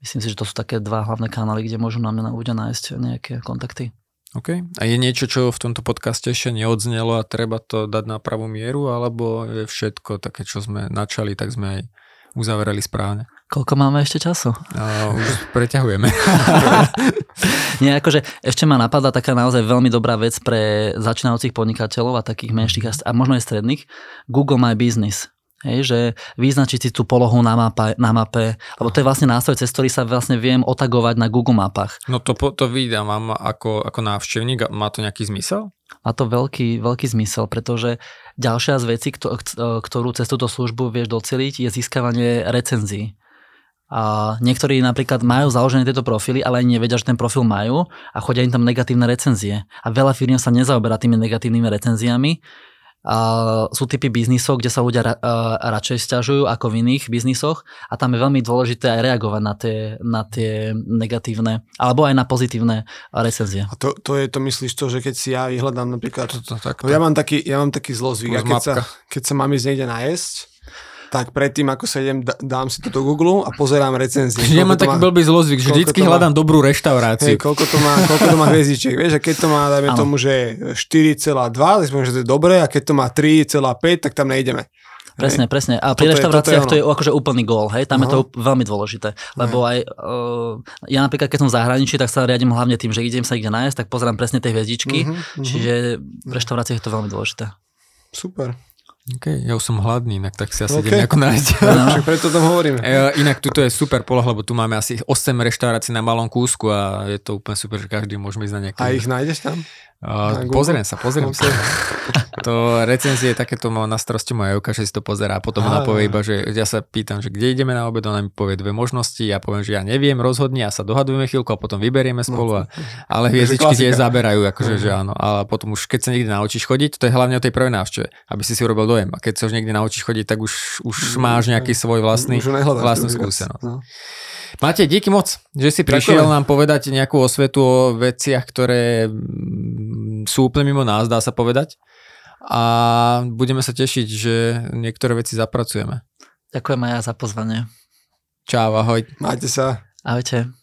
Myslím si, že to sú také dva hlavné kanály, kde môžu na mňa ľudia nájsť nejaké kontakty. OK. A je niečo, čo v tomto podcaste ešte neodznelo a treba to dať na pravú mieru, alebo je všetko také, čo sme načali, tak sme aj uzavreli správne? Koľko máme ešte času? No, už preťahujeme. Nie, akože ešte ma napadla taká naozaj veľmi dobrá vec pre začínajúcich podnikateľov a takých menších a možno aj stredných. Google My Business. Hej, že vyznačiť si tú polohu na, mapa, na mape, lebo to je vlastne nástroj, cez ktorý sa vlastne viem otagovať na Google mapách. No to, to vydám mám ako, ako návštevník, má to nejaký zmysel? Má to veľký, veľký zmysel, pretože ďalšia z vecí, ktorú cez túto službu vieš doceliť, je získavanie recenzií. A niektorí napríklad majú založené tieto profily, ale ani nevedia, že ten profil majú a chodia im tam negatívne recenzie. A veľa firiem sa nezaoberá tými negatívnymi recenziami. A sú typy biznisov, kde sa ľudia ra, a, radšej stiažujú ako v iných biznisoch a tam je veľmi dôležité aj reagovať na tie, na tie negatívne alebo aj na pozitívne recenzie. A to, to je to myslíš to, že keď si ja vyhľadám napríklad, to, to, tak, to. Ja, mám taký, ja mám taký zlozvyk, keď sa, keď sa mám ísť niekde najesť, tak predtým, ako sa idem, dám si to do Google a pozerám recenzie. Ja mám taký blbý zlozvyk, že vždycky hľadám má, dobrú reštauráciu. Hej, koľko to má, koľko to má hviezdičiek, vieš, a keď to má, dajme ano. tomu, že 4,2, tak že to je dobré, a keď to má 3,5, tak tam nejdeme. Presne, hej. presne. A pri toto reštauráciách je, to je akože úplný gól, hej, tam uh-huh. je to veľmi dôležité. Lebo aj, uh, ja napríklad, keď som v zahraničí, tak sa riadím hlavne tým, že idem sa niekde nájsť, tak pozerám presne tie hviezdičky, uh-huh, uh-huh. čiže v reštauráciách je to veľmi dôležité. Super. OK, ja už som hladný, inak tak si asi okay. idem nájsť. No, preto tam hovoríme. E, inak tuto je super poloha, lebo tu máme asi 8 reštaurácií na malom kúsku a je to úplne super, že každý môžeme ísť na nejaké. A ich nájdeš tam? Uh, pozriem sa, pozriem sa. to recenzie takéto má na starosti moja Euka, že si to pozerá a potom ona povie iba, že ja sa pýtam, že kde ideme na obed, ona mi povie dve možnosti, ja poviem, že ja neviem, rozhodne a sa dohadujeme chvíľku a potom vyberieme spolu. A, ale hviezdičky tie zaberajú, akože, že áno. Ale potom už keď sa niekde naučíš chodiť, to je hlavne o tej prvej návšteve, aby si si urobil dojem. A keď sa už niekde naučíš chodiť, tak už, už máš nejaký svoj vlastný, vlastnú skúsenosť. No. Máte, díky moc, že si prišiel Ďakujem. nám povedať nejakú osvetu o veciach, ktoré mm, sú úplne mimo nás, dá sa povedať. A budeme sa tešiť, že niektoré veci zapracujeme. Ďakujem aj ja za pozvanie. Čau, ahoj. Majte sa. Ahojte.